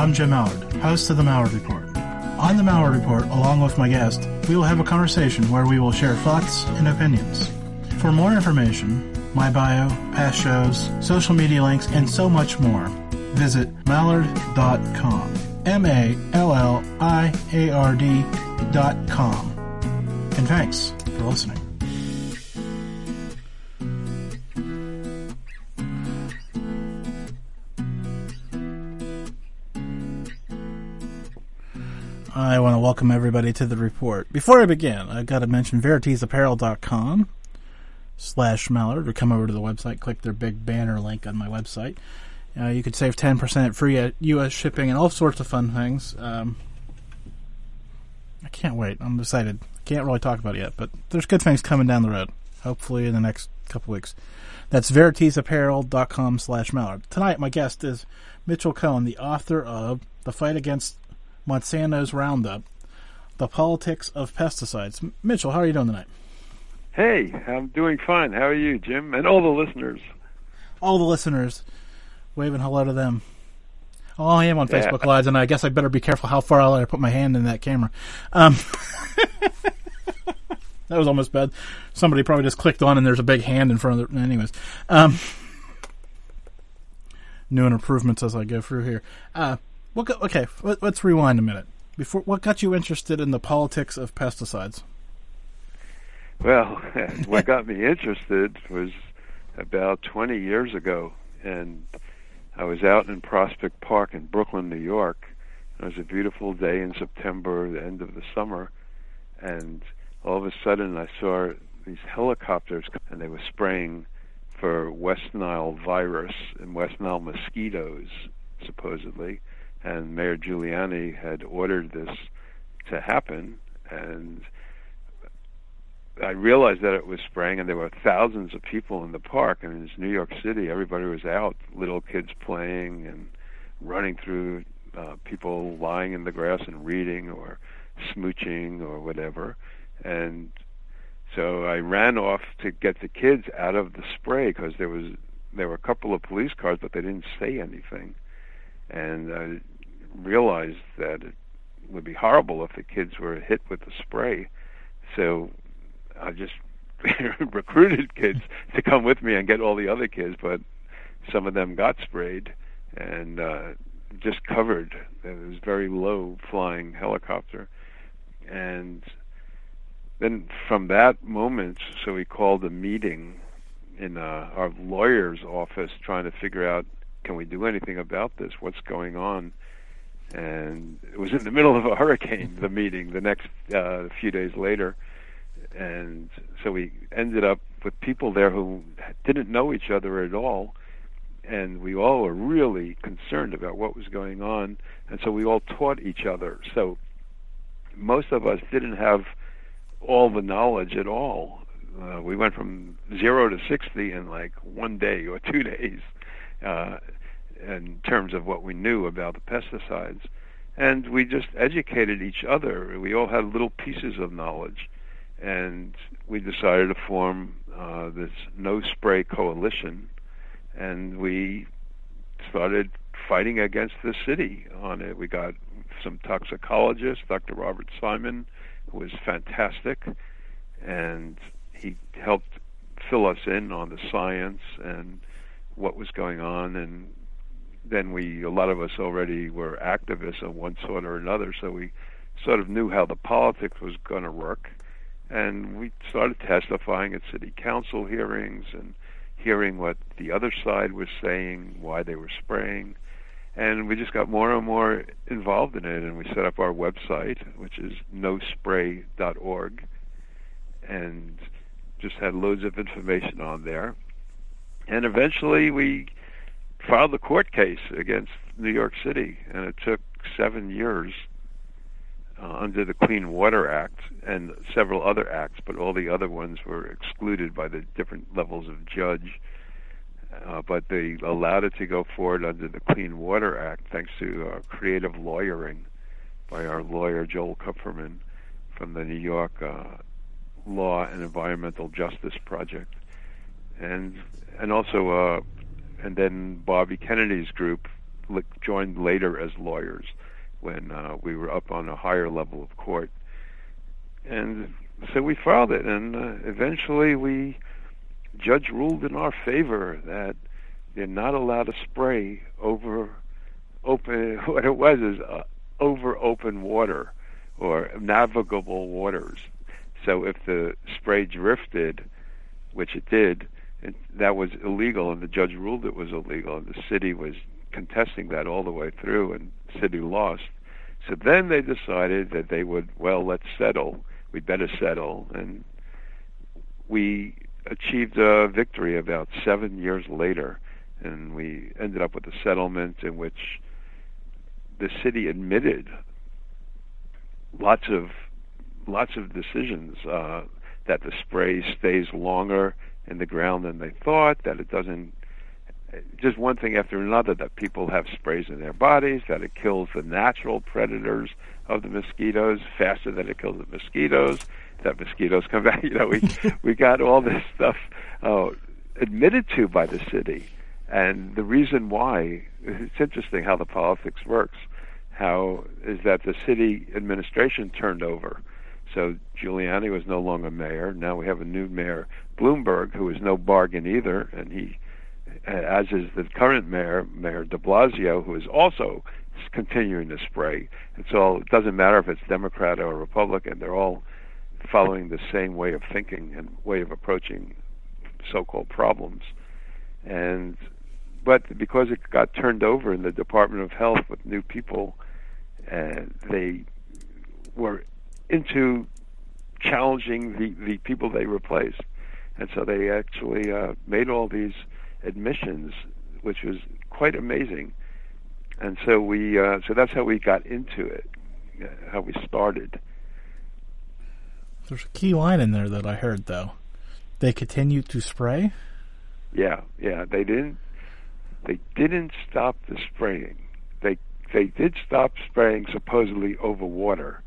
I'm Jim Malliard, host of the Malliard Report. On the Malliard Report, along with my guest, we will have a conversation where we will share thoughts and opinions. For more information, my bio, past shows, social media links, and so much more, visit malliard.com. M A L L I A R D.com. And thanks for listening. I want to welcome everybody to the report. Before I begin, I've got to mention veritasapparel.com slash Malliard or come over to the website, click their big banner link on my website. Uh, you could save 10% free at U.S. shipping and all sorts of fun things. Um, I can't wait. I'm excited. Can't really talk about it yet, but there's good things coming down the road. Hopefully in the next couple weeks. That's veritasapparel.com slash Malliard. Tonight, my guest is Mitchel Cohen, the author of The Fight Against Monsanto's Roundup, The Politics of Pesticides. Mitchel, how are you doing tonight? Hey, I'm doing fine. How are you, Jim? And all the listeners. All the listeners, waving hello to them. Oh, I am on Yeah. Facebook Live, and I guess I better be careful how far I put my hand in that camera. Um, that was almost bad. Somebody probably just clicked on, and there's a big hand in front of it. Anyways, um, new improvements as I go through here. Uh, what got, okay, let, let's rewind a minute. Before, what got you interested in the politics of pesticides? Well, what got me interested was about 20 years ago, and I was out in Prospect Park in Brooklyn, New York. It was a beautiful day in September, the end of the summer, and all of a sudden I saw these helicopters, and they were spraying for West Nile virus and West Nile mosquitoes, supposedly. And Mayor Giuliani had ordered this to happen, and I realized that it was spraying, and there were thousands of people in the park. And it's New York City; everybody was out, little kids playing and running through, uh, people lying in the grass and reading or smooching or whatever. And so I ran off to get the kids out of the spray because there was there were a couple of police cars, but they didn't say anything. And I realized that it would be horrible if the kids were hit with the spray. So I just recruited kids to come with me and get all the other kids, but some of them got sprayed and uh, just covered. It was very low flying helicopter, and then from that moment, so we called a meeting in uh, our lawyer's office trying to figure out can we do anything about this? What's going on? And it was in the middle of a hurricane. The meeting the next uh, few days later, and so we ended up with people there who didn't know each other at all, and we all were really concerned about what was going on, and so we all taught each other. So most of us didn't have all the knowledge at all. Uh, we went from zero to sixty in like one day or two days, uh, in terms of what we knew about the pesticides, and we just educated each other. We all had little pieces of knowledge, and we decided to form uh, this no spray coalition, and we started fighting against the city on it. We got some toxicologists, Dr. Robert Simon, who was fantastic, and he helped fill us in on the science and what was going on and then we a lot of us already were activists of one sort or another so we sort of knew how the politics was going to work. And we started testifying at city council hearings and hearing what the other side was saying why they were spraying. And we just got more and more involved in it and we set up our website which is nospray.org and just had loads of information on there. And eventually we filed a court case against New York City, and it took seven years uh, under the Clean Water Act and several other acts, but all the other ones were excluded by the different levels of judge. Uh, but they allowed it to go forward under the Clean Water Act thanks to uh, creative lawyering by our lawyer Joel Kupferman from the New York uh, Law and Environmental Justice Project, and and also uh, and then Bobby Kennedy's group joined later as lawyers when uh, we were up on a higher level of court, and so we filed it, and uh, eventually we judge ruled in our favor that they're not allowed to spray over open. What it was is uh, over open water or navigable waters. So if the spray drifted, which it did, it, that was illegal, and the judge ruled it was illegal, and the city was contesting that all the way through, and the city lost. So then they decided that they would, well, let's settle. We'd better settle, and we achieved a victory about seven years later, and we ended up with a settlement in which the city admitted lots of lots of decisions uh, that the spray stays longer in the ground than they thought, that it doesn't just one thing after another that people have sprays in their bodies, that it kills the natural predators of the mosquitoes faster than it kills the mosquitoes, that mosquitoes come back. You know, we we got all this stuff uh, admitted to by the city, and the reason why it's interesting how the politics works. How is that the city administration turned over? So Giuliani was no longer mayor. Now we have a new mayor, Bloomberg, who is no bargain either, and he, as is the current mayor, Mayor De Blasio, who is also continuing to spray. It's all. It doesn't matter if it's Democrat or Republican. They're all following the same way of thinking and way of approaching so-called problems. And but because it got turned over in the Department of Health with new people, and they were into challenging the, the people they replaced. And so they actually uh, made all these admissions, which was quite amazing. And so we, uh, so that's how we got into it, uh, how we started. There's a key line in there that I heard though. They continued to spray. Yeah, yeah. They didn't. They didn't stop the spraying. They they did stop spraying supposedly over water,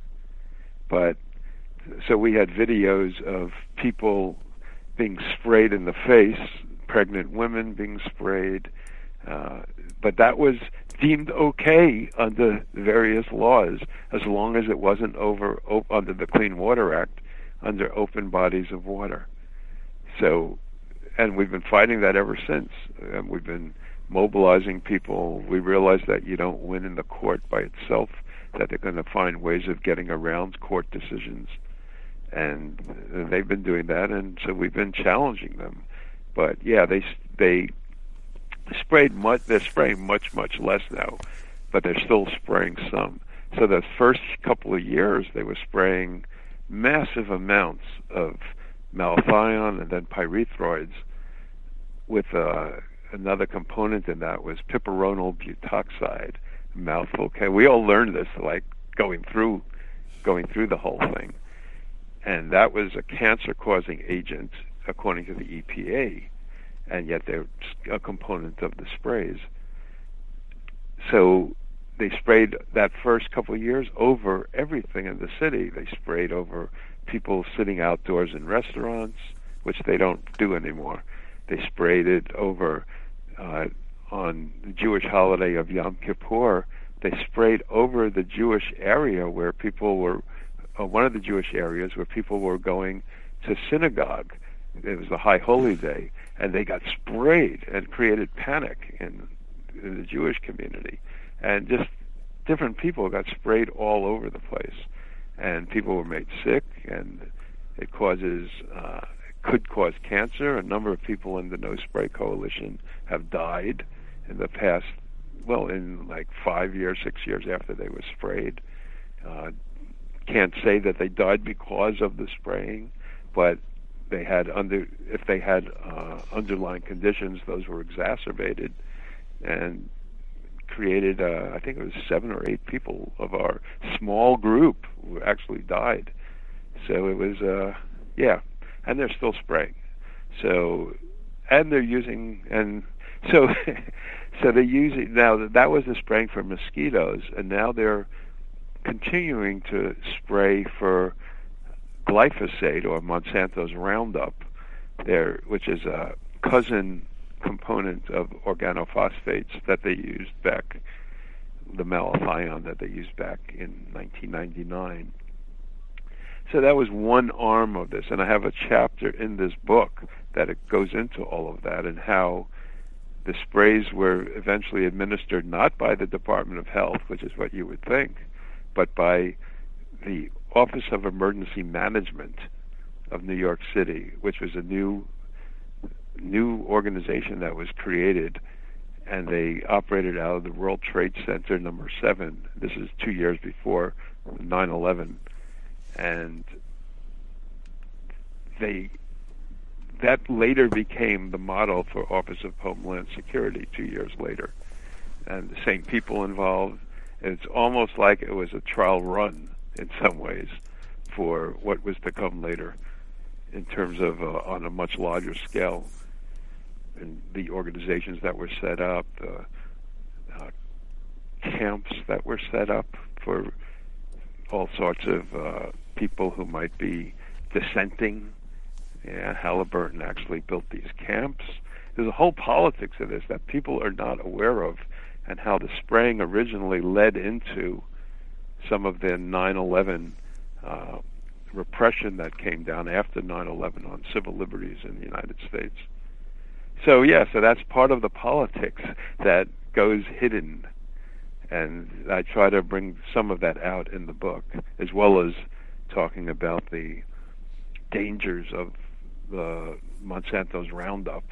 but so we had videos of people being sprayed in the face, pregnant women being sprayed, uh, but that was deemed okay under various laws as long as it wasn't over op- under the Clean Water Act under open bodies of water. So, and we've been fighting that ever since. And we've been mobilizing people. We realize that you don't win in the court by itself, that they're going to find ways of getting around court decisions. And they've been doing that, and so we've been challenging them. But yeah, they they sprayed much. They're spraying much much less now, but they're still spraying some. So the first couple of years, they were spraying massive amounts of malathion and then pyrethroids with uh, another component in that was piperonyl butoxide mouthful okay we all learned this like going through going through the whole thing and that was a cancer causing agent according to the EPA and yet they're a component of the sprays so they sprayed that first couple of years over everything in the city. They sprayed over people sitting outdoors in restaurants, which they don't do anymore. They sprayed it over uh, on the Jewish holiday of Yom Kippur. They sprayed over the Jewish area where people were, uh, one of the Jewish areas where people were going to synagogue. It was the High Holy Day, and they got sprayed and created panic in, in the Jewish community and just different people got sprayed all over the place, and people were made sick, and it causes uh, could cause cancer. A number of people in the No Spray Coalition have died in the past, well, in like five years, six years after they were sprayed. Uh, can't say that they died because of the spraying, but they had under if they had uh, underlying conditions, those were exacerbated and created, uh, I think it was seven or eight people of our small group who actually died. So it was, uh, yeah, and they're still spraying. So, and they're using, and so, so they're using, now that was the spraying for mosquitoes, and now they're continuing to spray for glyphosate or Monsanto's Roundup, there, which is a cousin component of organophosphates that they used back, the malathion that they used back in 1999. So that was one arm of this, and I have a chapter in this book that it goes into all of that and how the sprays were eventually administered not by the Department of Health, which is what you would think, but by the Office of Emergency Management of New York City, which was a new new organization that was created and they operated out of the World Trade Center number 7. This is 2 years before 9/11 and they that later became the model for Office of Homeland Security 2 years later. And the same people involved it's almost like it was a trial run in some ways for what was to come later in terms of uh, on a much larger scale and the organizations that were set up, the uh, camps that were set up for all sorts of uh, people who might be dissenting. Yeah, Halliburton actually built these camps. There's a whole politics of this that people are not aware of, and how the spraying originally led into some of the 9/11 uh, repression that came down after 9/11 on civil liberties in the United States. So yeah, so that's part of the politics that goes hidden, and I try to bring some of that out in the book, as well as talking about the dangers of the Monsanto's Roundup,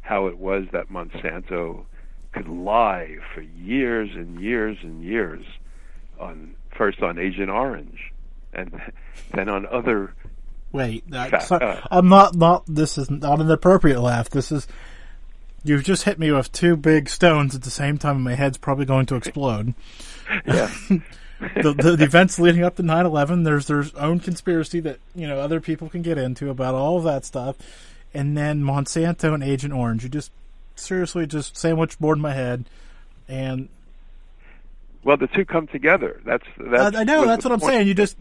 how it was that Monsanto could lie for years and years and years on first on Agent Orange, and then on other. Wait, uh, I'm not. Not this is not an appropriate laugh. This is. You've just hit me with two big stones at the same time, and my head's probably going to explode. yeah. the, the, the, events leading up to 9-11, there's their own conspiracy that you know other people can get into about all of that stuff, and then Monsanto and Agent Orange. You just seriously just sandwich board in my head, and well, the two come together. That's that's. I know. That's what I'm point. saying. You just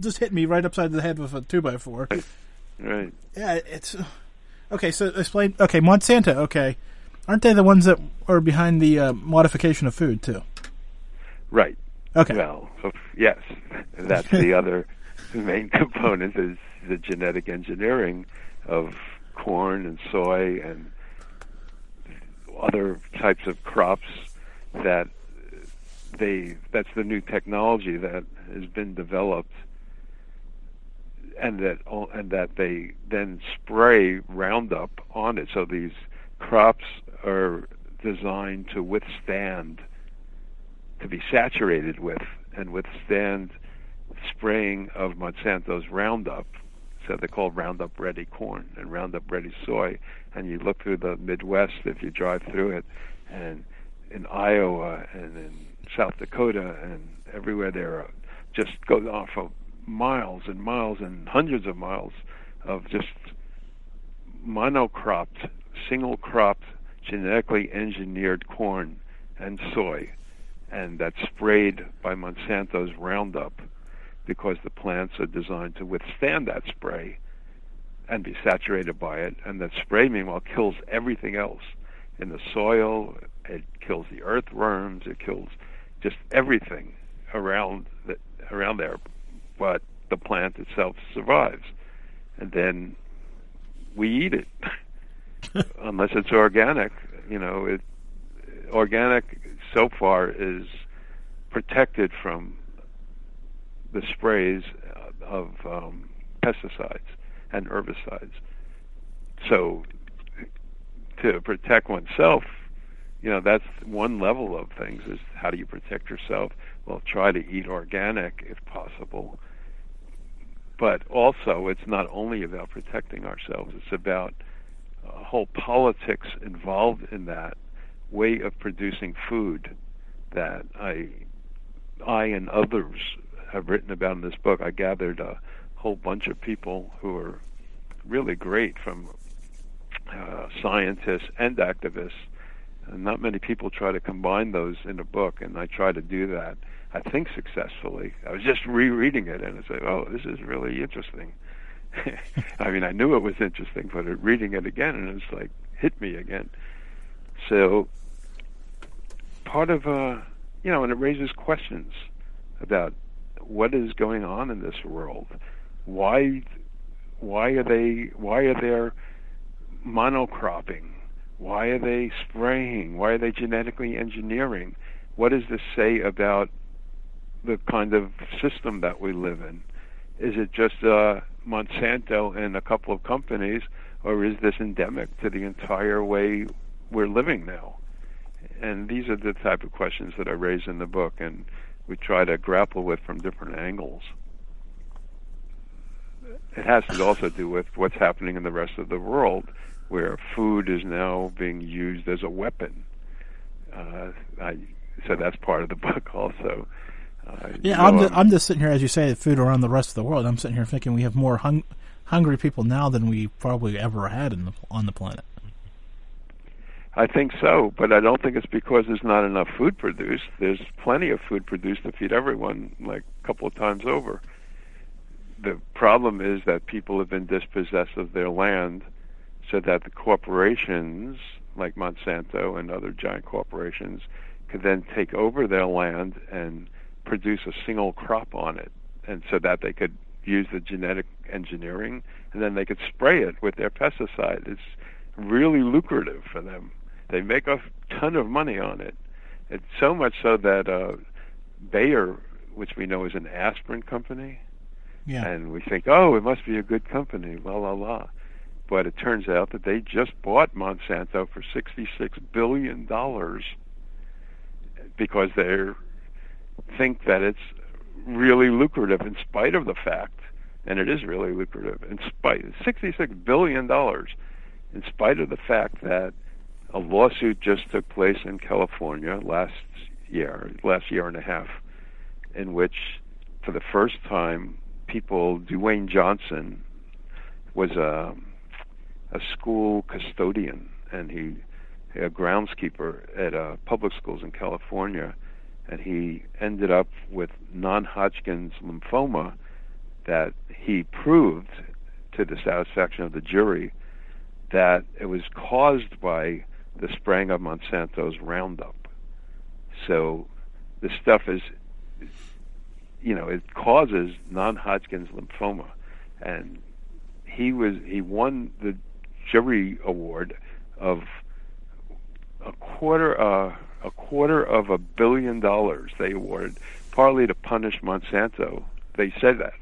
just hit me right upside the head with a two by four. Right. right. Yeah, it's okay. So explain. Okay, Monsanto. Okay, aren't they the ones that are behind the uh, modification of food too? Right. Okay. Well, yes, that's the other main component is the genetic engineering of corn and soy and other types of crops that they that's the new technology that has been developed and that and that they then spray Roundup on it. So these crops are designed to withstand, to be saturated with, and withstand spraying of Monsanto's Roundup. So they're called Roundup Ready corn and Roundup Ready soy. And you look through the Midwest if you drive through it, and in Iowa and in South Dakota and everywhere there just goes on for miles and miles and hundreds of miles of just monocropped, single cropped, genetically engineered corn and soy, and that's sprayed by Monsanto's Roundup because the plants are designed to withstand that spray and be saturated by it. And that spray, meanwhile, kills everything else in the soil. It kills the earthworms. It kills just everything around the, around there, but the plant itself survives, and then we eat it, unless it's organic. You know, it organic so far is protected from the sprays of um, pesticides and herbicides. So, to protect oneself you know that's one level of things is how do you protect yourself well try to eat organic if possible but also it's not only about protecting ourselves it's about a whole politics involved in that way of producing food that I, I and others have written about in this book. I gathered a whole bunch of people who are really great from uh, scientists and activists. And not many people try to combine those in a book, and I try to do that. I think successfully. I was just rereading it, and I said, "Oh, this is really interesting." I mean, I knew it was interesting, but reading it again, and it's like hit me again. So part of, uh, you know, and it raises questions about what is going on in this world. Why, why are they? Why are there monocropping? Why are they spraying? Why are they genetically engineering? What does this say about the kind of system that we live in? Is it just uh, Monsanto and a couple of companies, or is this endemic to the entire way we're living now? And these are the type of questions that I raise in the book, and we try to grapple with from different angles. It has to also do with what's happening in the rest of the world, where food is now being used as a weapon. Uh, I, so that's part of the book also. Uh, yeah, I'm, just, I'm just sitting here as you say, food around the rest of the world. I'm sitting here thinking we have more hung, hungry people now than we probably ever had the, on the planet. I think so, but I don't think it's because there's not enough food produced. There's plenty of food produced to feed everyone, like a couple of times over. The problem is that people have been dispossessed of their land so that the corporations, like Monsanto and other giant corporations, could then take over their land and produce a single crop on it, and so that they could use the genetic engineering, and then they could spray it with their pesticide. It's really lucrative for them. They make a ton of money on it. It's so much so that uh, Bayer, which we know is an aspirin company, yeah. and we think, oh, it must be a good company, la la la. But it turns out that they just bought Monsanto for sixty-six billion dollars because they think that it's really lucrative, in spite of the fact, and it is really lucrative, in spite sixty-six billion dollars, in spite of the fact that a lawsuit just took place in California last year, last year and a half, in which, for the first time, people, Dewayne Johnson was a a school custodian, and he a groundskeeper at uh, public schools in California, and he ended up with non-Hodgkin's lymphoma that he proved to the satisfaction of the jury that it was caused by the spraying of Monsanto's Roundup. So the stuff is, you know, it causes non-Hodgkin's lymphoma, and he was he won the jury award of a quarter uh, a quarter of a billion dollars they awarded partly to punish Monsanto. They said that,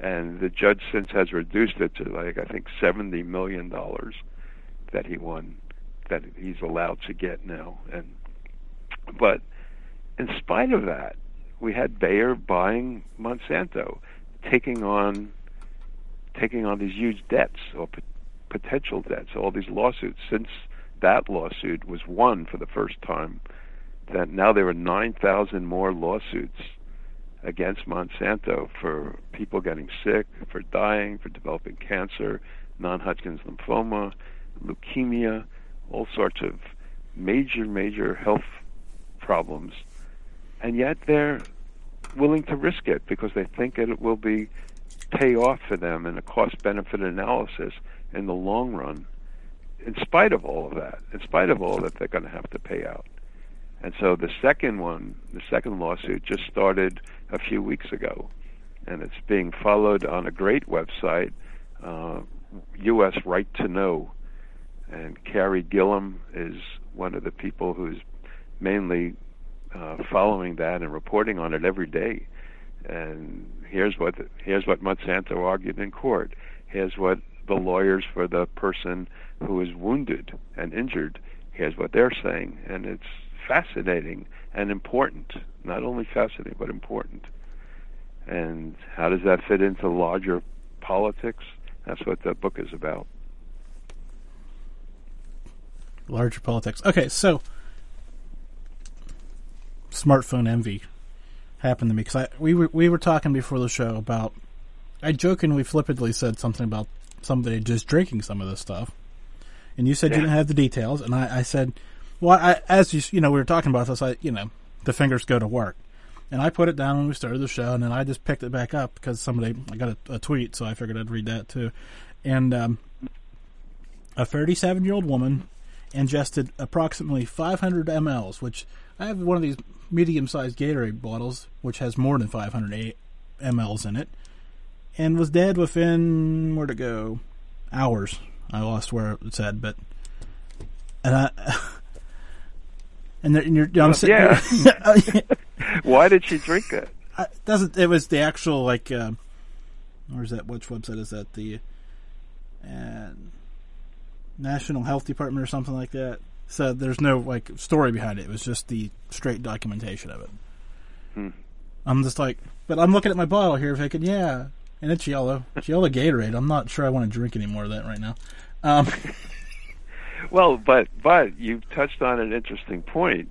and the judge since has reduced it to like I think seventy million dollars that he won that he's allowed to get now. And but in spite of that, we had Bayer buying Monsanto, taking on taking on these huge debts or p- potential debts, all these lawsuits. Since that lawsuit was won for the first time, that now there are 9,000 more lawsuits against Monsanto for people getting sick, for dying, for developing cancer, non-Hodgkin's lymphoma, leukemia, all sorts of major, major health problems, and yet they're willing to risk it because they think it will be pay off for them in a cost benefit analysis in the long run, in spite of all of that, in spite of all that they're going to have to pay out. And so the second one, the second lawsuit, just started a few weeks ago, and it's being followed on a great website, uh, U.S. Right to Know and Carey Gillam is one of the people who's mainly uh, following that and reporting on it every day. And here's what here's what Monsanto argued in court. Here's what the lawyers for the person who is wounded and injured. Here's what they're saying, and it's fascinating and important. Not only fascinating, but important. And how does that fit into larger politics? That's what the book is about larger politics. Okay, so smartphone envy happened to me because I we were we were talking before the show about I jokingly flippantly said something about somebody just drinking some of this stuff, and you said Yeah. you didn't have the details, and I, I said, well, I, as you you know we were talking about this, I you know the fingers go to work, and I put it down when we started the show, and then I just picked it back up because somebody I got a, a tweet, so I figured I'd read that too, and um, a 37 year old woman ingested approximately 500 mLs, which I have one of these medium sized Gatorade bottles, which has more than 500 mLs in it, and was dead within, where to go? Hours. I lost where it said, but. And I. And, there, and you're, I'm sitting yeah. Why did she drink it? I- doesn't it was the actual like um, where's that which website is that the uh, National Health Department or something like that so there's no like story behind it. It was just the straight documentation of it. Hmm. I'm just like but I'm looking at my bottle here thinking yeah and it's yellow. It's yellow Gatorade. I'm not sure I want to drink any more of that right now. Um, Well, but but you've touched on an interesting point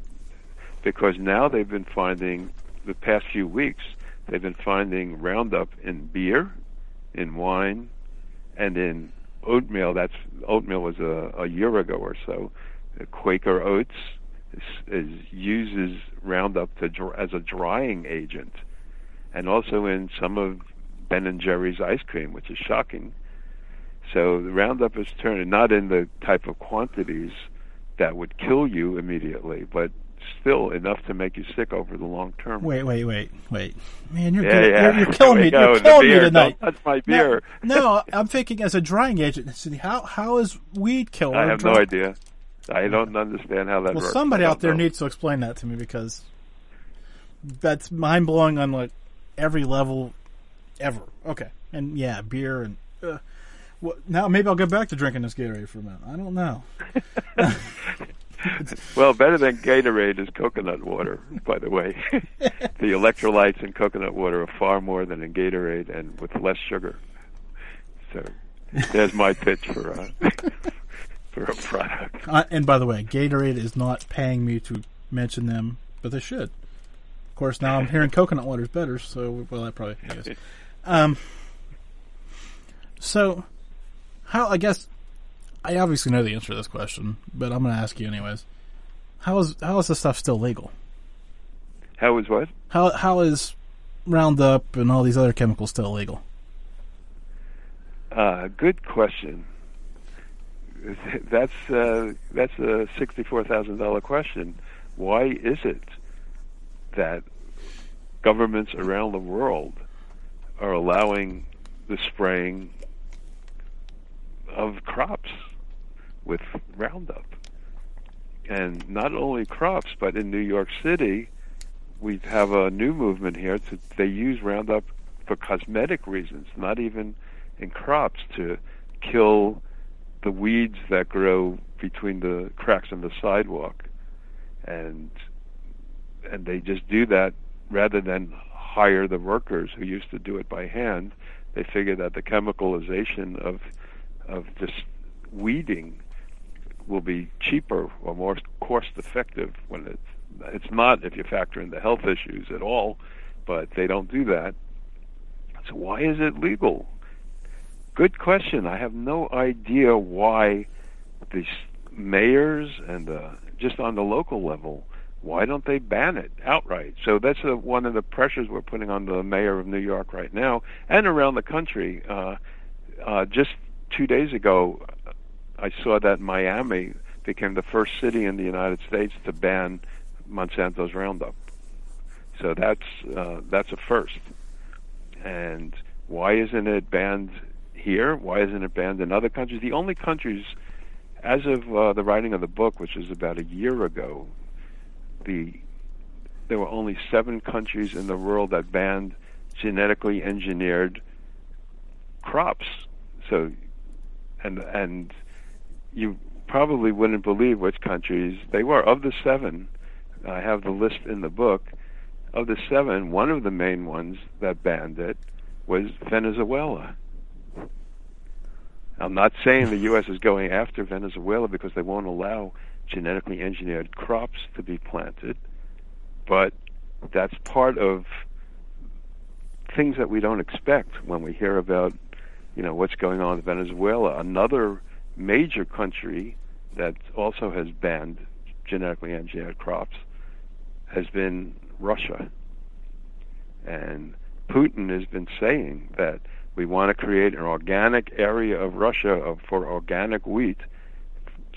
because now they've been finding the past few weeks they've been finding Roundup in beer, in wine, and in oatmeal. That's oatmeal was a, a year ago or so. Quaker Oats is, is uses Roundup to, as a drying agent, and also in some of Ben and Jerry's ice cream, which is shocking. So the Roundup is turning not in the type of quantities that would kill you immediately, but still enough to make you sick over the long term. wait wait wait wait man you're Yeah, yeah. You're, you're killing me you're killing me tonight touch my beer. No, no, I'm thinking as a drying agent. How how is weed killer? I have no idea. I don't understand how that works. Well, works. somebody out there know. needs to explain that to me because that's mind blowing on like every level ever. Okay, and yeah, beer and uh, well, now maybe I'll go back to drinking this Gatorade for a minute. I don't know. Well, better than Gatorade is coconut water, by the way. the electrolytes in coconut water are far more than in Gatorade and with less sugar. So there's my pitch for uh, for a product. Uh, and by the way, Gatorade is not paying me to mention them, but they should. Of course, now I'm hearing coconut water is better, so well, that probably I guess. Um. So, how I guess I obviously know the answer to this question, but I'm going to ask you anyways. How is how is this stuff still legal? How is what? How how is Roundup and all these other chemicals still legal? Uh, good question. That's uh, that's a sixty-four thousand dollar question. Why is it that governments around the world are allowing the spraying of crops with Roundup? And not only crops, but in New York City, we have a new movement here. To, they use Roundup for cosmetic reasons, not even in crops to kill the weeds that grow between the cracks in the sidewalk and and they just do that rather than hire the workers who used to do it by hand they figure that the chemicalization of of just weeding will be cheaper or more cost effective when it's it's not if you factor in the health issues at all but they don't do that so why is it legal Good question. I have no idea why the mayors and uh, just on the local level, why don't they ban it outright? So that's uh one of the pressures we're putting on the mayor of New York right now and around the country. Uh, uh, just two days ago, I saw that Miami became the first city in the United States to ban Monsanto's Roundup. So that's uh, that's a first. And why isn't it banned here? Why isn't it banned in other countries? The only countries, as of uh, the writing of the book, which was about a year ago, the there were only seven countries in the world that banned genetically engineered crops. So, and and you probably wouldn't believe which countries they were. Of the seven, I have the list in the book. Of the seven, one of the main ones that banned it was Venezuela. I'm not saying the U.S. is going after Venezuela because they won't allow genetically engineered crops to be planted, but that's part of things that we don't expect when we hear about, you know, what's going on in Venezuela. Another major country that also has banned genetically engineered crops has been Russia. And Putin has been saying that we want to create an organic area of Russia for organic wheat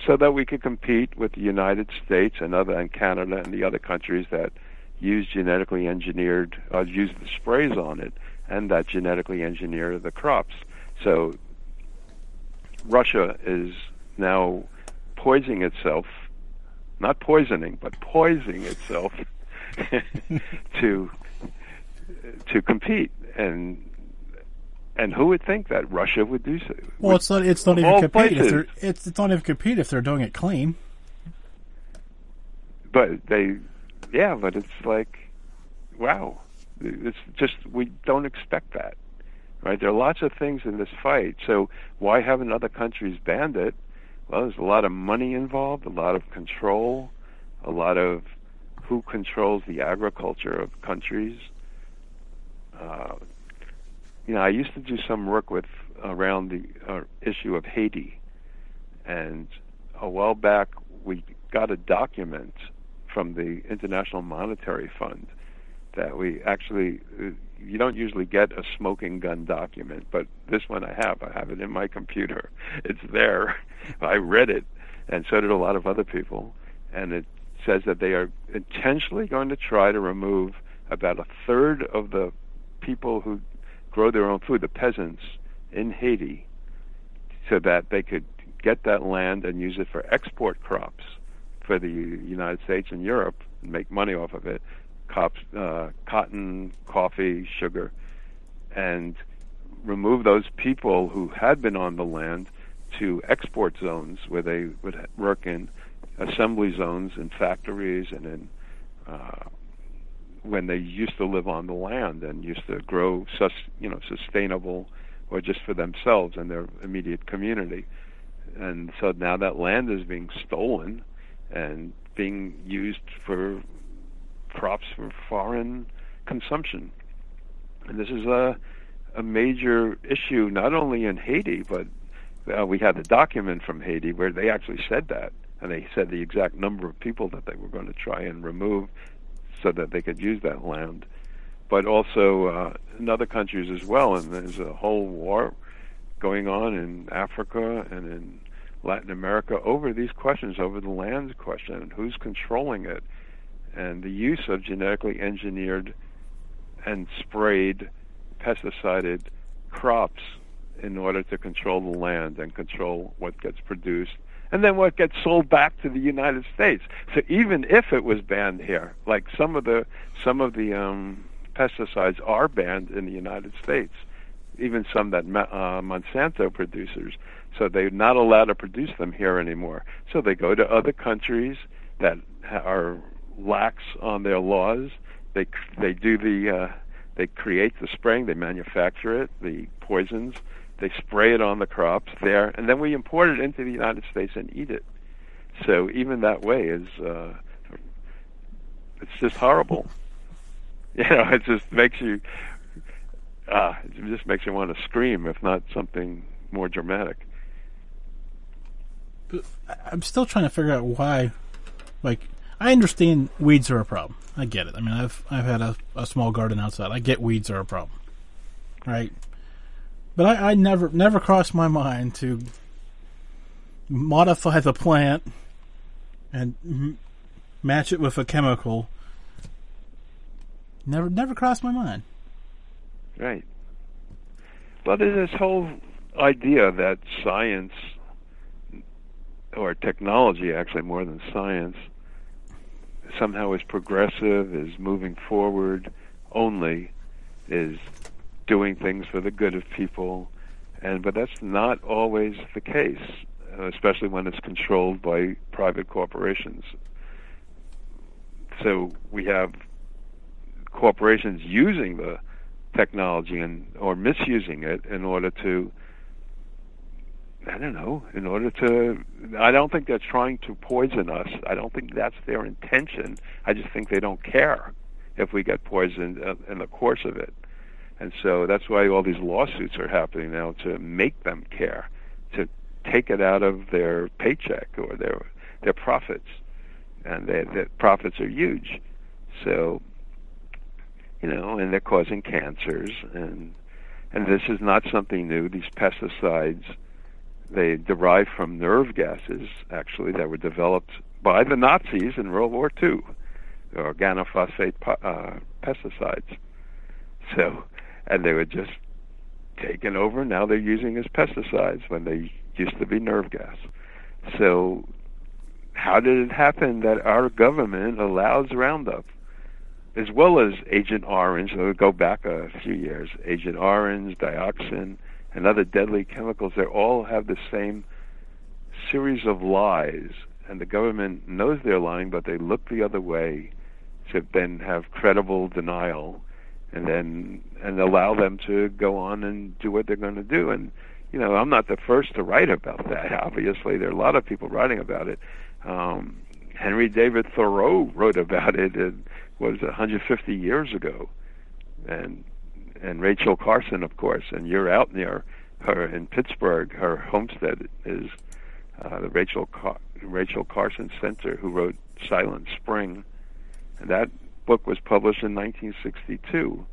so that we could compete with the United States and other and Canada and the other countries that use genetically engineered uh, use the sprays on it and that genetically engineer the crops. So Russia is now poisoning itself, not poisoning, but poisoning itself to to compete and and who would think that Russia would do so? Well, it's not. It's not even compete. If they're, it's, it's not even compete if they're doing it clean. But they, yeah. But it's like, wow. It's just we don't expect that, right? There are lots of things in this fight. So why haven't other countries banned it? Well, there's a lot of money involved, a lot of control, a lot of who controls the agriculture of countries. Uh, you know, I used to do some work with around the uh, issue of Haiti, and a while back we got a document from the International Monetary Fund that we actually uh, you don't usually get a smoking gun document, but this one I have. I have it in my computer. It's there. I read it, and so did a lot of other people, and it says that they are intentionally going to try to remove about a third of the people who grow their own food, the peasants in Haiti, so that they could get that land and use it for export crops for the United States and Europe and make money off of it. Uh, cotton, coffee, sugar, and remove those people who had been on the land to export zones where they would work in assembly zones in factories and in uh, when they used to live on the land and used to grow sus, you know sustainable or just for themselves and their immediate community. And so now that land is being stolen and being used for crops for foreign consumption. And this is a a major issue not only in Haiti but uh, we had the document from Haiti where they actually said that. And they said the exact number of people that they were going to try and remove so that they could use that land, but also uh, in other countries as well. And there's a whole war going on in Africa and in Latin America over these questions, over the land question, and who's controlling it, and the use of genetically engineered and sprayed, pesticided crops in order to control the land and control what gets produced and then what gets sold back to the United States. So even if it was banned here, like some of the some of the um, pesticides are banned in the United States, even some that uh, Monsanto producers, so they're not allowed to produce them here anymore. So they go to other countries that are lax on their laws. They they do the uh, they create the spraying, they manufacture it, the poisons, they spray it on the crops there, and then we import it into the United States and eat it. So even that way is uh, it's just horrible. You know, it just makes you uh, it just makes you want to scream, if not something more dramatic. I'm still trying to figure out why. Like, I understand weeds are a problem. I get it. I mean, I've I've had a, a small garden outside. I get weeds are a problem, right? But I, I never never crossed my mind to modify the plant and m- match it with a chemical. Never never crossed my mind. Right. Well, there's this whole idea that science or technology, actually more than science, somehow is progressive, is moving forward only, is doing things for the good of people, and but that's not always the case, especially when it's controlled by private corporations. So we have corporations using the technology and or misusing it in order to I don't know, in order to, I don't think they're trying to poison us. I don't think that's their intention. I just think they don't care if we get poisoned uh, in the course of it. And so that's why all these lawsuits are happening now to make them care, to take it out of their paycheck or their their profits, and their, their profits are huge. So, you know, and they're causing cancers, and and this is not something new. These pesticides, they derive from nerve gases, actually, that were developed by the Nazis in World War II, organophosphate uh, pesticides. So and they were just taken over. Now they're using as pesticides when they used to be nerve gas. So, how did it happen that our government allows Roundup, as well as Agent Orange? So go back a few years. Agent Orange, dioxin, and other deadly chemicals. They all have the same series of lies, and the government knows they're lying, but they look the other way to then have credible denial and then and allow them to go on and do what they're going to do. And you know, I'm not the first to write about that. Obviously, there are a lot of people writing about it. Um, Henry David Thoreau wrote about it. It was 150 years ago, and and Rachel Carson, of course. And you're out near her in Pittsburgh. Her homestead is uh, the Rachel Car- Rachel Carson Center, who wrote Silent Spring, and that book was published in 1962.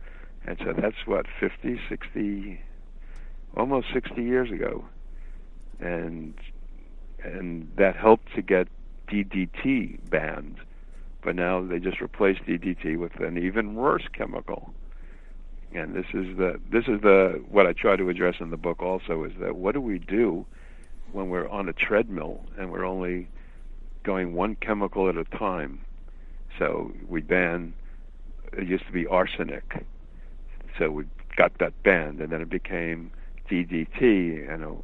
And so that's what, 50, 60, almost 60 years ago. And and that helped to get DDT banned. But now they just replaced DDT with an even worse chemical. And this is the this is the what I try to address in the book also is that what do we do when we're on a treadmill and we're only going one chemical at a time? So we ban. It used to be arsenic, so we got that banned, and then it became DDT and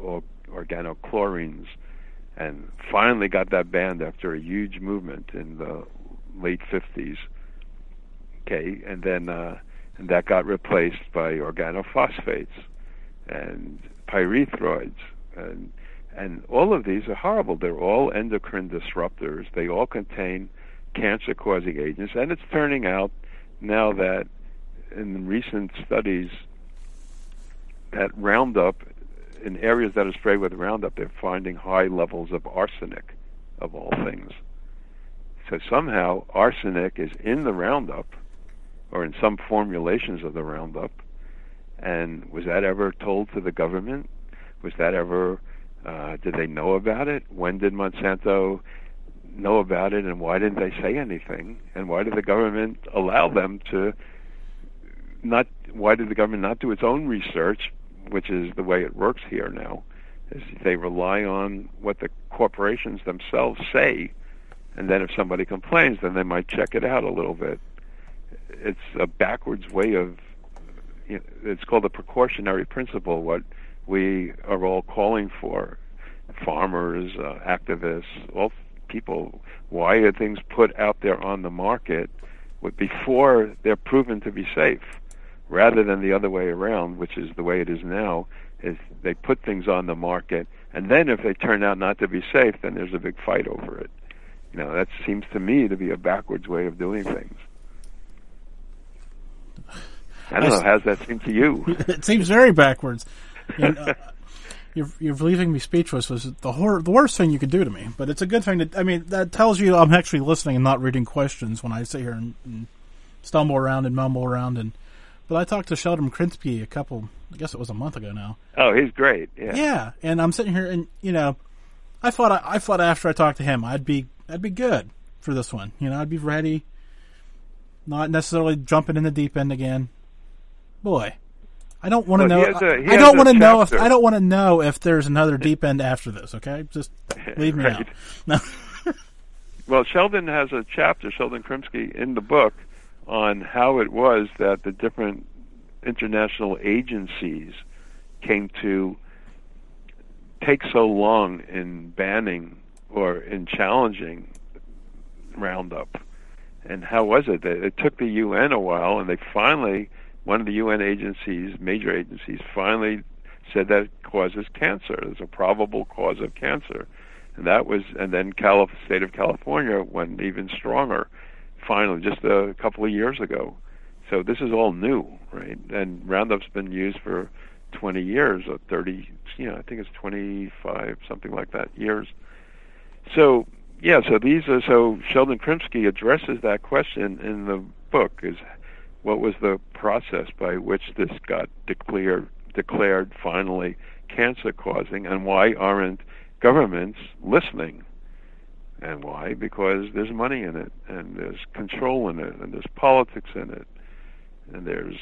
or, organochlorines, and finally got that banned after a huge movement in the late 50s. Okay, and then uh, and that got replaced by organophosphates and pyrethroids and and all of these are horrible. They're all endocrine disruptors. They all contain cancer causing agents. And it's turning out now that in recent studies that Roundup, in areas that are sprayed with Roundup, they're finding high levels of arsenic, of all things. So somehow arsenic is in the Roundup, or in some formulations of the Roundup. And was that ever told to the government? Was that ever, uh, did they know about it? When did Monsanto know about it and why didn't they say anything and why did the government allow them to not why did the government not do its own research which is the way it works here now is they rely on what the corporations themselves say and then if somebody complains then they might check it out a little bit it's a backwards way of you know, it's called the precautionary principle what we are all calling for farmers uh, activists all people why are things put out there on the market before they're proven to be safe, rather than the other way around, which is the way it is now. Is they put things on the market, and then if they turn out not to be safe, then there's a big fight over it. You know, that seems to me to be a backwards way of doing things. I don't know. How's that seem to you? it seems very backwards. And, uh, you're you're leaving me speechless. Was the hor- the worst thing you could do to me? But it's a good thing to. I mean, that tells you I'm actually listening and not reading questions when I sit here and, and stumble around and mumble around. And but I talked to Sheldon Krimsky a couple. I guess it was a month ago now. Oh, he's great. Yeah. Yeah, and I'm sitting here and you know, I thought I, I thought after I talked to him, I'd be I'd be good for this one. You know, I'd be ready. Not necessarily jumping in the deep end again. Boy, I don't want to know. I don't want to know if I don't want to know if there's another deep end after this. Okay, just leave me right. out. No. well, Sheldon has a chapter, Sheldon Krimsky, in the book on how it was that the different international agencies came to take so long in banning or in challenging Roundup. And how was it? That it took the UN a while, and they finally one of the UN agencies, major agencies, finally said that causes cancer. It's a probable cause of cancer, and that was. And then Calif- state of California went even stronger. Finally, just a couple of years ago. So this is all new, right? And Roundup's been used for 20 years or 30, you know, I think it's 25, something like that years. So yeah, so these are so Sheldon Krimsky addresses that question in the book is what was the process by which this got declared declared finally cancer causing and why aren't governments listening and why because there's money in it and there's control in it and there's politics in it and there's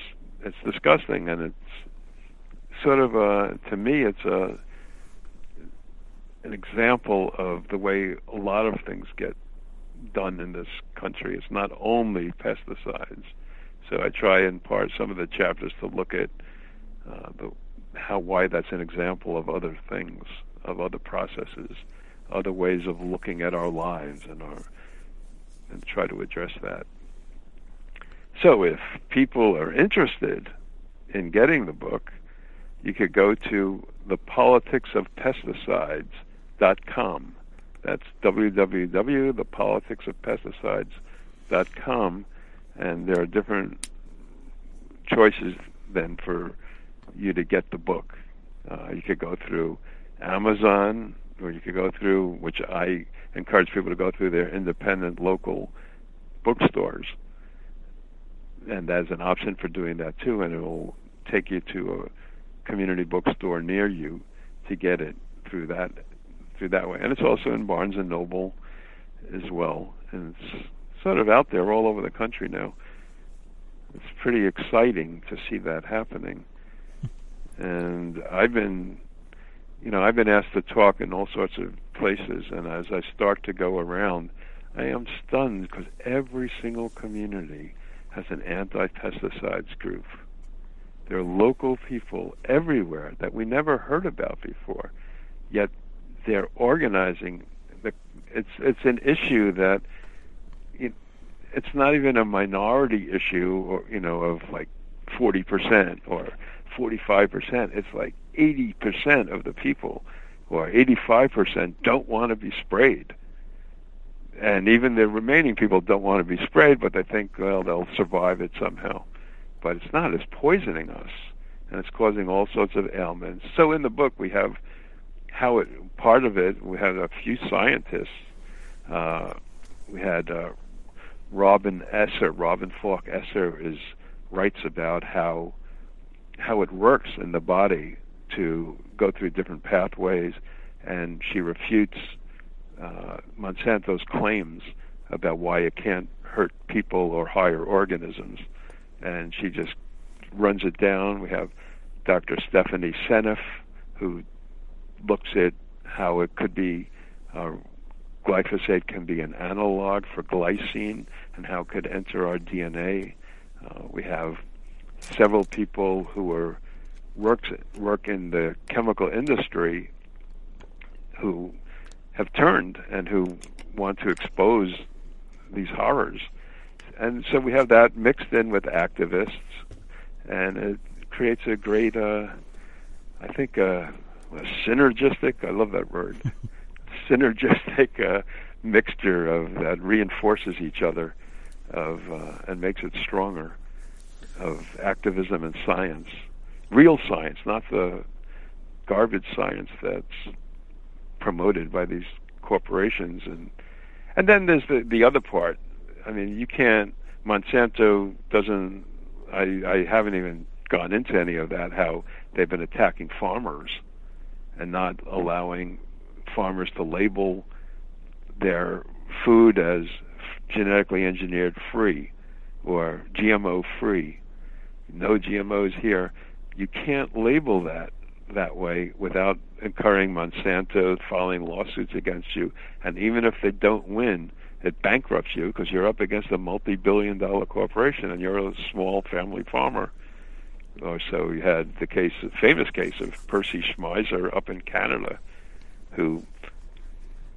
it's disgusting and it's sort of a to me it's a an example of the way a lot of things get done in this country. It's not only pesticides. So I try in part some of the chapters to look at uh, the, how why that's an example of other things, of other processes, other ways of looking at our lives and our and try to address that. So if people are interested in getting the book, you could go to the politics of pesticides com. That's www.thepoliticsofpesticides.com, and there are different choices then for you to get the book. Uh, you could go through Amazon, or you could go through, which I encourage people to go through their independent local bookstores. And that's an option for doing that too, and it will take you to a community bookstore near you to get it through that through that way. And it's also in Barnes and Noble as well. And it's sort of out there all over the country now. It's pretty exciting to see that happening. And I've been, you know, I've been asked to talk in all sorts of places, and as I start to go around, I am stunned because every single community has an anti-pesticides group. There are local people everywhere that we never heard about before, yet they're organizing. The, it's it's an issue that it's not even a minority issue, or you know, of like forty percent or forty-five percent. It's like eighty percent of the people, or eighty-five percent, don't want to be sprayed. And even the remaining people don't want to be sprayed, but they think, well, they'll survive it somehow. But it's not. It's poisoning us, and it's causing all sorts of ailments. So in the book, we have how it part of it we had a few scientists uh, we had uh, Robin Esser Robin Falk Esser is writes about how how it works in the body to go through different pathways and she refutes uh, Monsanto's claims about why it can't hurt people or higher organisms and she just runs it down we have Dr. Stephanie Seneff who looks at how it could be uh, glyphosate can be an analog for glycine and how it could enter our DNA. Uh, we have several people who are works work in the chemical industry who have turned and who want to expose these horrors. And so we have that mixed in with activists, and it creates a great, uh, I think, uh, a synergistic. I love that word. synergistic uh, mixture of that reinforces each other, of uh, and makes it stronger, of activism and science, real science, not the garbage science that's promoted by these corporations and and then there's the the other part. I mean, you can't. Monsanto doesn't. I I haven't even gone into any of that. How they've been attacking farmers and not allowing farmers to label their food as genetically engineered free or GMO free. No GMOs here. You can't label that that way without incurring Monsanto filing lawsuits against you. And even if they don't win, it bankrupts you because you're up against a multi-billion dollar corporation and you're a small family farmer or so you had the case, the famous case of Percy Schmeiser up in Canada, who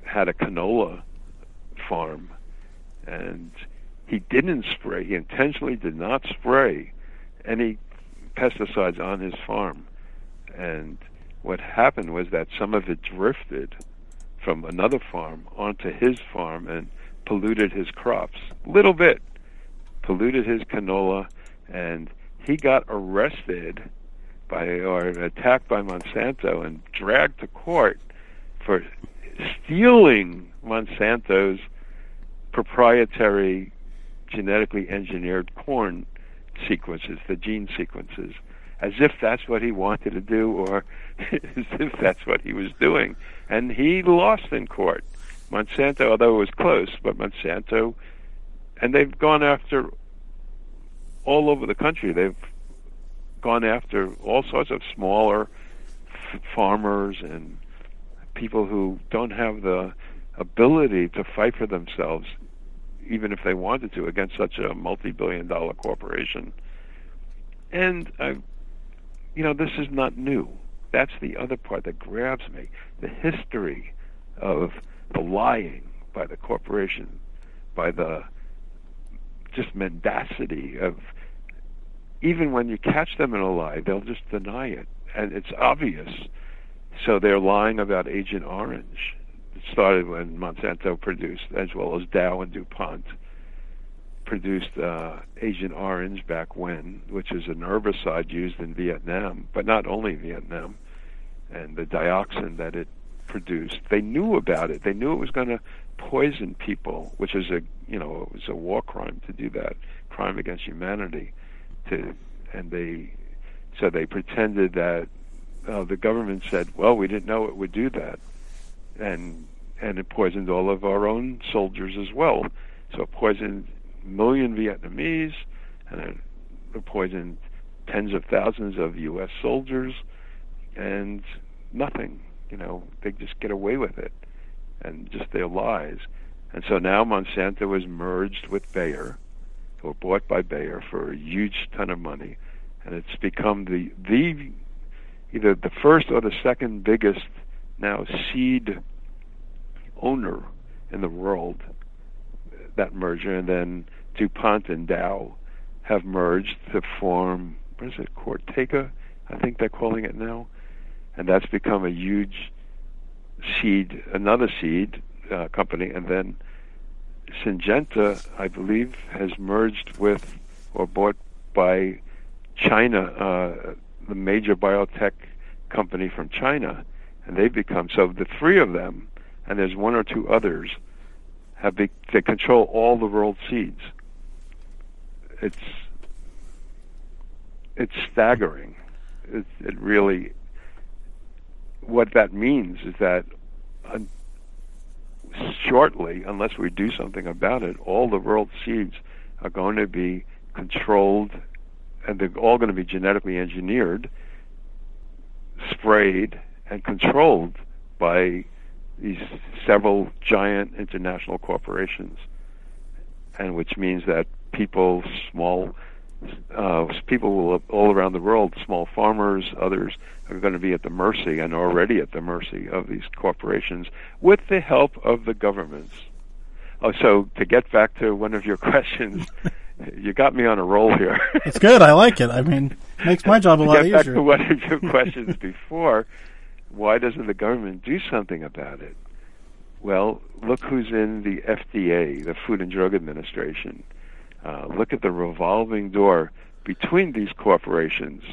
had a canola farm, and he didn't spray. He intentionally did not spray any pesticides on his farm, And what happened was that some of it drifted from another farm onto his farm and polluted his crops. Little bit. Polluted his canola and he got arrested by or attacked by Monsanto and dragged to court for stealing Monsanto's proprietary genetically engineered corn sequences, the gene sequences, as if that's what he wanted to do or as if that's what he was doing. And he lost in court. Monsanto, although it was close, but Monsanto, and they've gone after all over the country. They've gone after all sorts of smaller f- farmers and people who don't have the ability to fight for themselves, even if they wanted to, against such a multi-billion dollar corporation. And, uh, you know, this is not new. That's the other part that grabs me. The history of the lying by the corporation, by the just mendacity of even when you catch them in a lie, they'll just deny it, and it's obvious. So they're lying about Agent Orange. It started when Monsanto produced, as well as Dow and DuPont, produced uh, Agent Orange back when, which is an herbicide used in Vietnam, but not only Vietnam, and the dioxin that it produced. They knew about it. They knew it was going to poison people, which is a you know it was a war crime to do that, crime against humanity. To and they so they pretended that uh, the government said, well, we didn't know it would do that, and and it poisoned all of our own soldiers as well. So it poisoned a million Vietnamese, and it, poisoned tens of thousands of U.S. soldiers, and nothing. You know, they just get away with it, and just their lies. And so now Monsanto was merged with Bayer, or bought by Bayer for a huge ton of money, and it's become the the either the first or the second biggest now seed owner in the world. That merger, and then DuPont and Dow have merged to form what is it, Corteva? I think they're calling it now, and that's become a huge seed, another seed uh, company, and then Syngenta, I believe, has merged with or bought by China, uh, the major biotech company from China, and they've become so. The three of them, and there's one or two others, have be, they control all the world seeds. It's it's staggering. It, it really. What that means is that uh, shortly, unless we do something about it, all the world seeds are going to be controlled, they're all going to be genetically engineered, sprayed, and controlled by these several giant international corporations, and which means that people, small uh, people all around the world, small farmers, others, are going to be at the mercy and already at the mercy of these corporations with the help of the governments. Oh, so to get back to one of your questions, you got me on a roll here. it's good. I like it. I mean, it makes my job a lot easier. Back to one of your questions before, why doesn't the government do something about it? Well, look who's in the FDA, the Food and Drug Administration. Uh, look at the revolving door between these corporations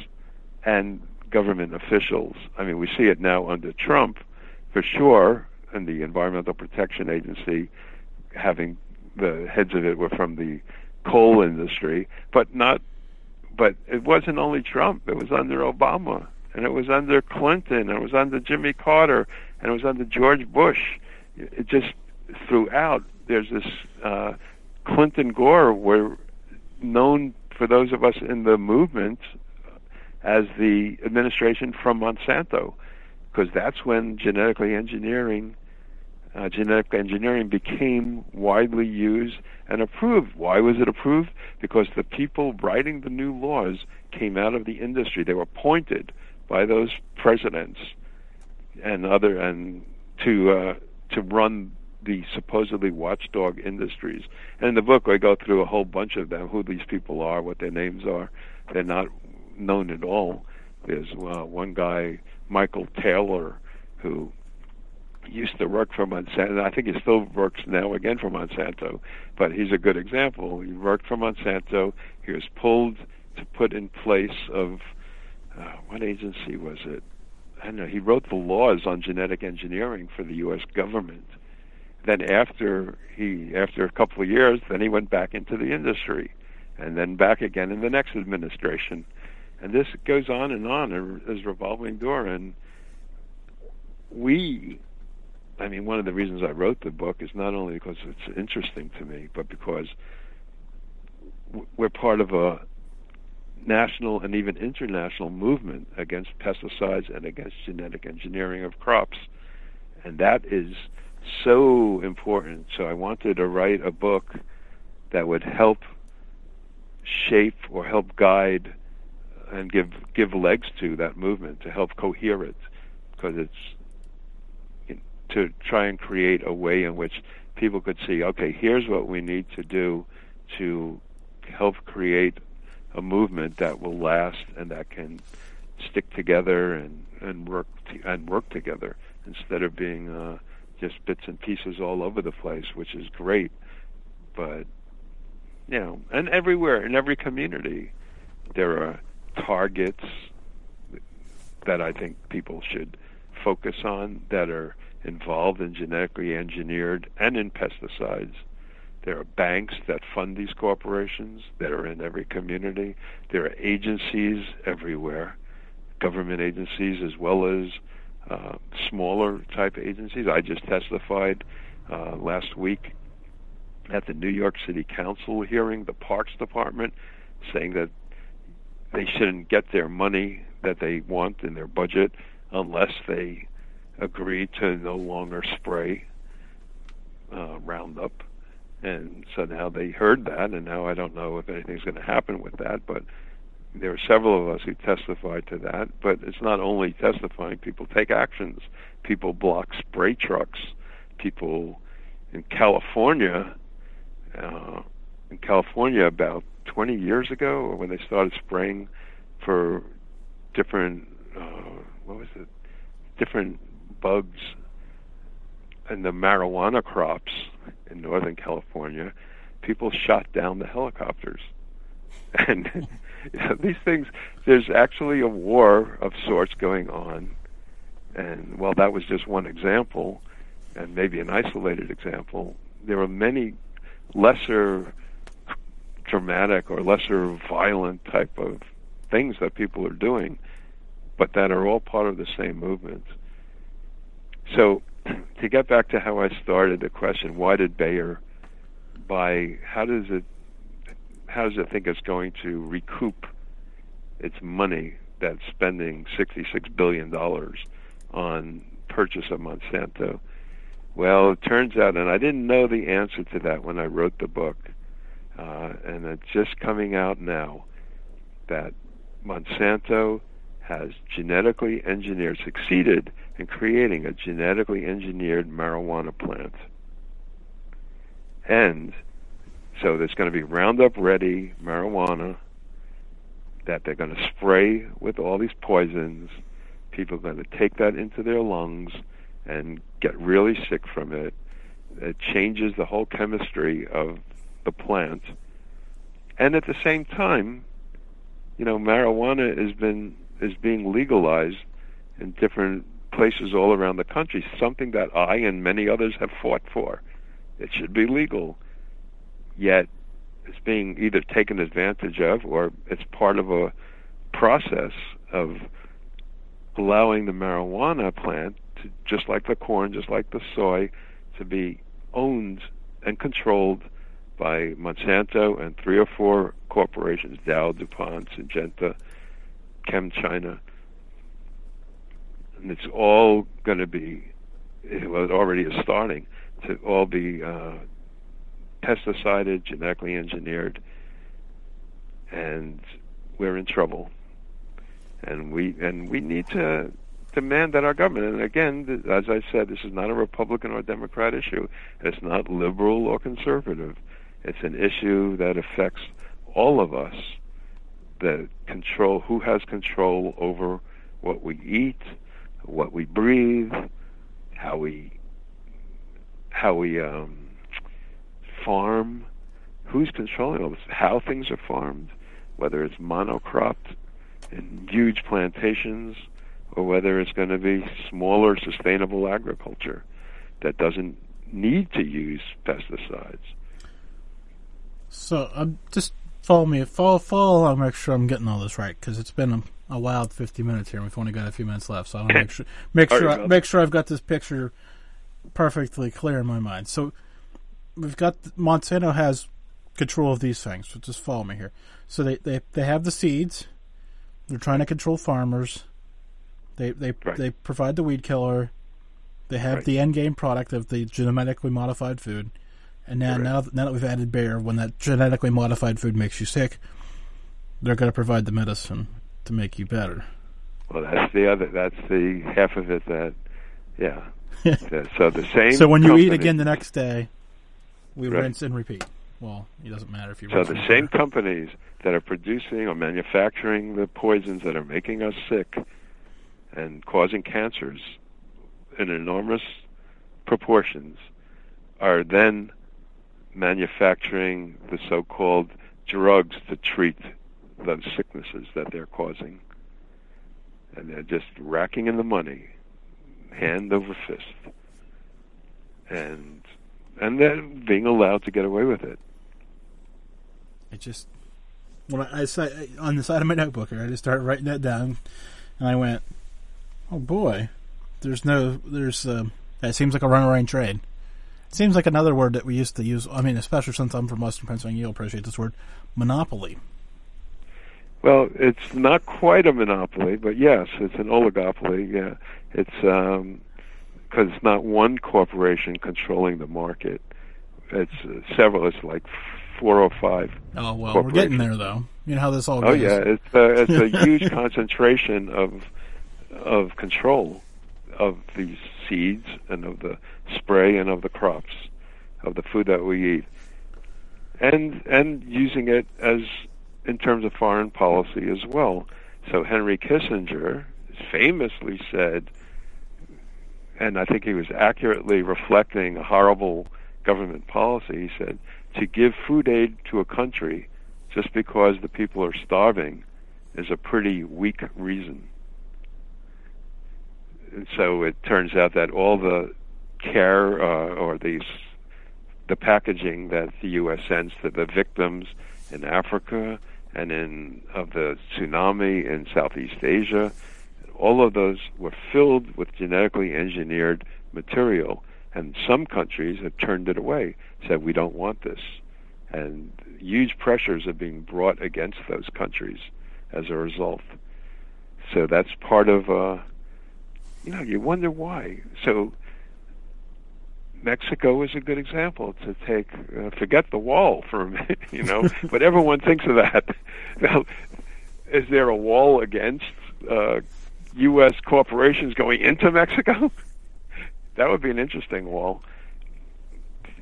and government officials. I mean, we see it now under Trump, for sure, and the Environmental Protection Agency having the heads of it were from the coal industry, but not. But it wasn't only Trump; it was under Obama, and it was under Clinton, and it was under Jimmy Carter, and it was under George Bush. It just throughout there's this uh, Clinton Gore were known for those of us in the movement as the administration from Monsanto, because that's when genetically engineering, uh, genetic engineering became widely used and approved. Why was it approved? Because the people writing the new laws came out of the industry. They were appointed by those presidents and other and to uh, to run the supposedly watchdog industries. And in the book, I go through a whole bunch of them, who these people are, what their names are. They're not known at all. There's uh, one guy, Michael Taylor, who used to work for Monsanto. I think he still works now again for Monsanto, but he's a good example. He worked for Monsanto. He was pulled to put in place of uh, what agency was it? I don't know. He wrote the laws on genetic engineering for the U.S. government. Then after he, after a couple of years, then he went back into the industry, and then back again in the next administration, and this goes on and on as revolving door. And we I mean, one of the reasons I wrote the book is not only because it's interesting to me, but because we're part of a national and even international movement against pesticides and against genetic engineering of crops. And that is so important. So I wanted to write a book that would help shape or help guide and give give legs to that movement to help cohere it because it's to try and create a way in which people could see, okay, here's what we need to do to help create a movement that will last and that can stick together and and work t- and work together instead of being uh, just bits and pieces all over the place, which is great, but you know, and everywhere in every community, there are targets that I think people should focus on that are involved in genetically engineered and in pesticides. There are banks that fund these corporations that are in every community. There are agencies everywhere, government agencies as well as uh, smaller type agencies. I just testified uh, last week at the New York City Council hearing, the Parks Department saying that they shouldn't get their money that they want in their budget unless they agreed to no longer spray uh, Roundup. And so now they heard that, and now I don't know if anything's going to happen with that, but there are several of us who testified to that. But it's not only testifying, people take actions. People block spray trucks. People in California, uh, in California about 20 years ago, when they started spraying for different, uh, what was it, different bugs and the marijuana crops in Northern California, people shot down the helicopters. And you know, these things, there's actually a war of sorts going on. And well, that was just one example, and maybe an isolated example. There are many lesser dramatic or lesser violent type of things that people are doing, but that are all part of the same movement. So, to get back to how I started the question, why did Bayer buy? How does it? How does it think it's going to recoup its money that's spending sixty-six billion dollars on purchase of Monsanto? Well, it turns out, and I didn't know the answer to that when I wrote the book, uh, and it's just coming out now that Monsanto has genetically engineered, succeeded in creating a genetically engineered marijuana plant. And so there's going to be Roundup ready marijuana that they're going to spray with all these poisons. People are going to take that into their lungs and get really sick from it. It changes the whole chemistry of the plant. And at the same time, you know, marijuana has been is being legalized in different places all around the country, something that I and many others have fought for. It should be legal. Yet it's being either taken advantage of or it's part of a process of allowing the marijuana plant to just like the corn, just like the soy, to be owned and controlled by Monsanto and three or four corporations, Dow, DuPont, Syngenta, ChemChina, and it's all going to be, well, it already is starting to all be uh, pesticided, genetically engineered, and we're in trouble. And we and we need to demand that our government, and again, as I said, this is not a Republican or Democrat issue. It's not liberal or conservative. It's an issue that affects all of us the control who has control over what we eat, what we breathe, how we how we um, farm, who's controlling all this, how things are farmed, whether it's monocropped in huge plantations or whether it's going to be smaller sustainable agriculture that doesn't need to use pesticides. So um, just follow me, follow, follow along, make sure I'm getting all this right because it's been a, a wild 50 minutes here. and We've only got a few minutes left, so I want to make sure make sure I, make sure I've got this picture perfectly clear in my mind. So we've got Monsanto has control of these things. So just follow me here. So they they they have the seeds. They're trying to control farmers. They they right. they provide the weed killer. They have right. the end game product of the genetically modified food. And now, now, now that we've added Bayer, when that genetically modified food makes you sick, they're going to provide the medicine to make you better. Well, that's the other. That's the half of it that, yeah. so the same. So when you company, eat again the next day, we Right. rinse and repeat. Well, it doesn't matter if you. So the same companies that are producing or manufacturing the poisons that are making us sick and causing cancers in enormous proportions are then manufacturing the so-called drugs to treat those sicknesses that they're causing. And they're just racking in the money, hand over fist. And and then being allowed to get away with it. It just when I, I on the side of my notebook I just started writing that down, and I went, "Oh boy, there's no there's uh, that seems like a runaway trade." It seems like another word that we used to use. I mean, especially since I'm from Western Pennsylvania, you'll appreciate this word, monopoly. Well, it's not quite a monopoly, but yes, it's an oligopoly. Yeah, it's because it's not one corporation controlling the market. It's uh, several. It's like four or five. Oh well, we're getting there though. You know how this all Oh yeah, it's a, it's a huge concentration of of control of these seeds and of the spray and of the crops of the food that we eat, and and using it as in terms of foreign policy as well. So Henry Kissinger famously said, and I think he was accurately reflecting a horrible government policy. He said, to give food aid to a country just because the people are starving is a pretty weak reason. And so it turns out that all the care uh, or these the packaging that the U.S. sends to the victims in Africa and in of the tsunami in Southeast Asia, all of those were filled with genetically engineered material, and some countries have turned it away, said we don't want this, and huge pressures are being brought against those countries as a result. So that's part of, uh, you know, you wonder why. So Mexico is a good example to take. Uh, forget the wall for a minute, you know, but everyone thinks of that. Now, is there a wall against uh, U.S. corporations going into Mexico? that would be an interesting wall.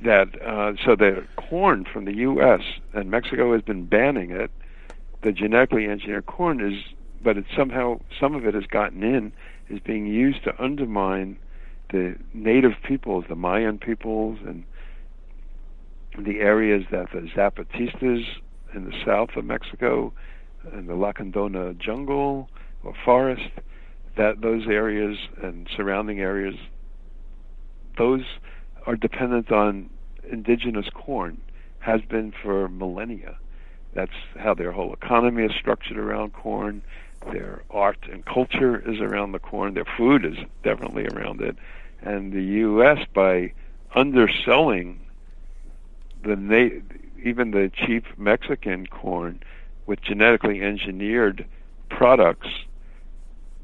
That uh, so the corn from the U.S. and Mexico has been banning it. The genetically engineered corn is, but it's somehow some of it has gotten in, is being used to undermine the native peoples, the Mayan peoples, and the areas that the Zapatistas in the south of Mexico, in the Lacandona jungle or forest, that those areas and surrounding areas, those are dependent on indigenous corn, has been for millennia. That's how their whole economy is structured around corn. Their art and culture is around the corn. Their food is definitely around it. And the U.S. by underselling the na- even the cheap Mexican corn with genetically engineered products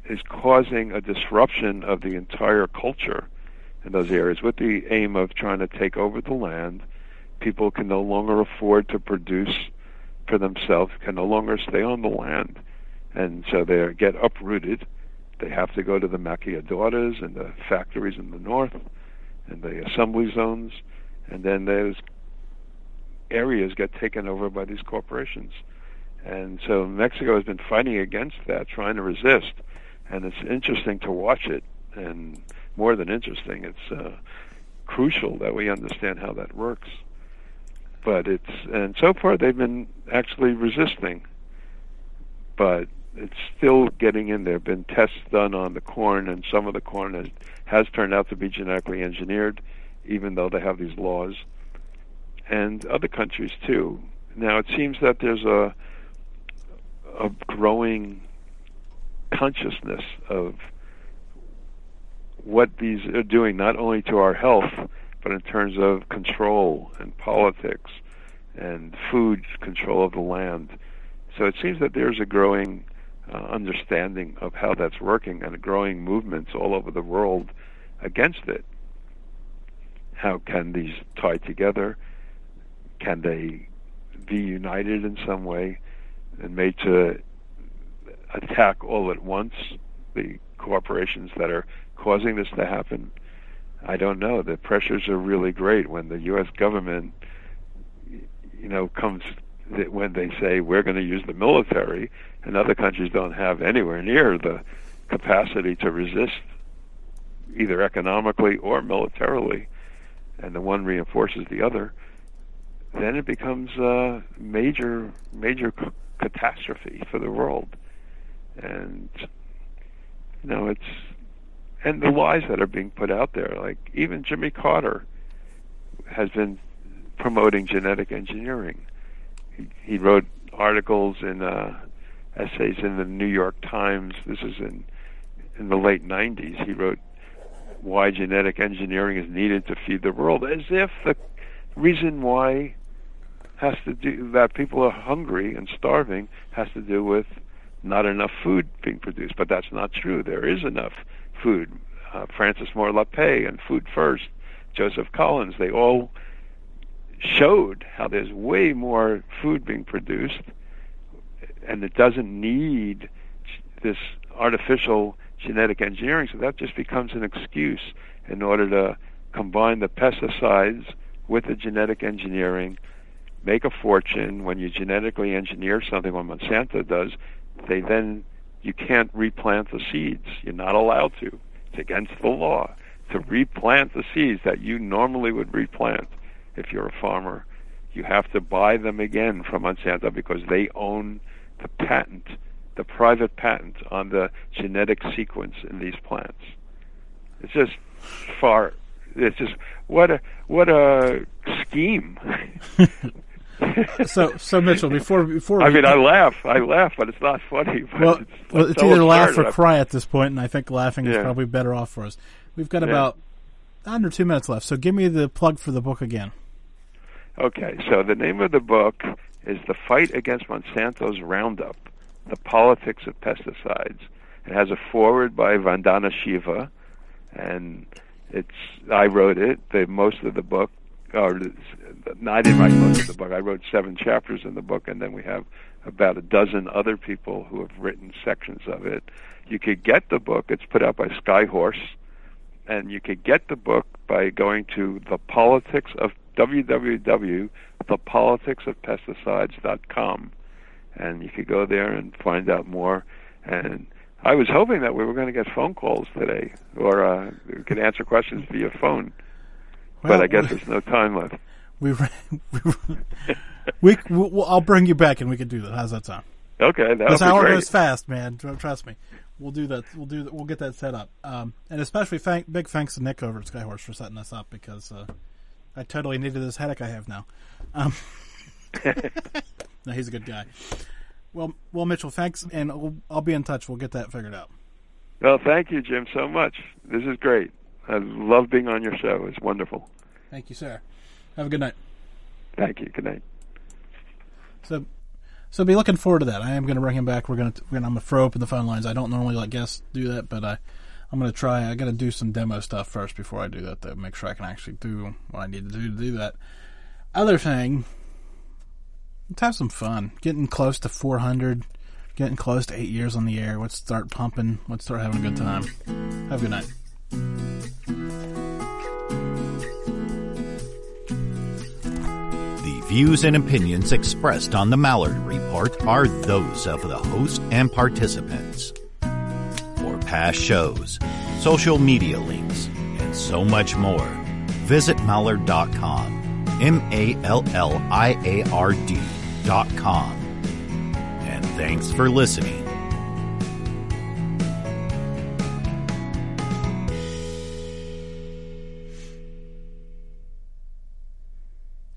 is causing a disruption of the entire culture in those areas with the aim of trying to take over the land. People can no longer afford to produce for themselves, can no longer stay on the land, and so they get uprooted. They have to go to the maquiladoras and the factories in the north and the assembly zones, and then those areas get taken over by these corporations. And so Mexico has been fighting against that, trying to resist. And it's interesting to watch it. And more than interesting, it's uh, crucial that we understand how that works. But it's, and so far they've been actually resisting. But it's still getting in. There been tests done on the corn, and some of the corn has, has turned out to be genetically engineered, even though they have these laws. And other countries too. Now it seems that there's a a growing consciousness of what these are doing, not only to our health, but in terms of control and politics and food control of the land. So it seems that there's a growing uh, understanding of how that's working and growing movements all over the world against it. How can these tie together? Can they be united in some way and made to attack all at once the corporations that are causing this to happen? I don't know. The pressures are really great when the U.S. government, you know, comes when they say we're going to use the military, and other countries don't have anywhere near the capacity to resist, either economically or militarily, and the one reinforces the other, then it becomes a major, major c- catastrophe for the world. And you know, it's and the lies that are being put out there, like even Jimmy Carter has been promoting genetic engineering he, he wrote articles and uh, essays in the New York Times. This is in in the late 90s. He wrote why genetic engineering is needed to feed the world, as if the reason why has to do that people are hungry and starving has to do with not enough food being produced. But that's not true. There is enough food. Uh, Frances Moore Lappé and Food First, Joseph Collins, they all showed how there's way more food being produced and it doesn't need this artificial genetic engineering. So that just becomes an excuse in order to combine the pesticides with the genetic engineering, make a fortune. When you genetically engineer something, what Monsanto does, they then you can't replant the seeds. You're not allowed to. It's against the law to replant the seeds that you normally would replant if you're a farmer. You have to buy them again from Monsanto because they own the patent, the private patent on the genetic sequence in these plants. It's just far. It's just what a what a scheme. so, so Mitchel, before before I mean, I laugh, I laugh, but it's not funny. well, it's, well, it's so either laugh or cry at this point, and I think laughing is probably better off for us. We've got Yeah. about under two minutes left, so give me the plug for the book again. Okay, so the name of the book is The Fight Against Monsanto's Roundup The Politics of Pesticides. It has a foreword by Vandana Shiva, and it's I wrote it. The most of the book, or no, I didn't write most of the book. I wrote seven chapters in the book, and then we have about a dozen other people who have written sections of it. You could get the book. It's put out by Skyhorse, and you could get the book by going to the politics of www.thepoliticsofpesticides.com, and you could go there and find out more. And I was hoping that we were going to get phone calls today, or uh, we could answer questions via phone. Well, but I guess there's no time left. we we, we well, I'll bring you back and we can do that. How's that sound? Okay, This hour great. goes fast, man. Trust me. We'll do that. We'll do that. We'll get that set up. Um, and especially thank, big thanks to Nick over at Skyhorse for setting us up because uh, I totally needed this headache I have now. Um, no, he's a good guy. Well, well, Mitchel, thanks, and I'll, I'll be in touch. We'll get that figured out. Well, thank you, Jim, so much. This is great. I love being on your show. It's wonderful. Thank you, sir. Have a good night. Thank you. Good night. So, so be looking forward to that. I am going to bring him back. We're going to, we're going to I'm going to throw open the phone lines. I don't normally let guests do that, but I, I'm going to try. I got to do some demo stuff first before I do that, though. Make sure I can actually do what I need to do to do that. Other thing, let's have some fun. Getting close to 400, getting close to eight years on the air. Let's start pumping. Let's start having a good time. Have a good night. The views and opinions expressed on the Malliard Report are those of the host and participants. For past shows, social media links, and so much more, visit Malliard.com. M-A-L-L-I-A-R-D dot com. And thanks for listening.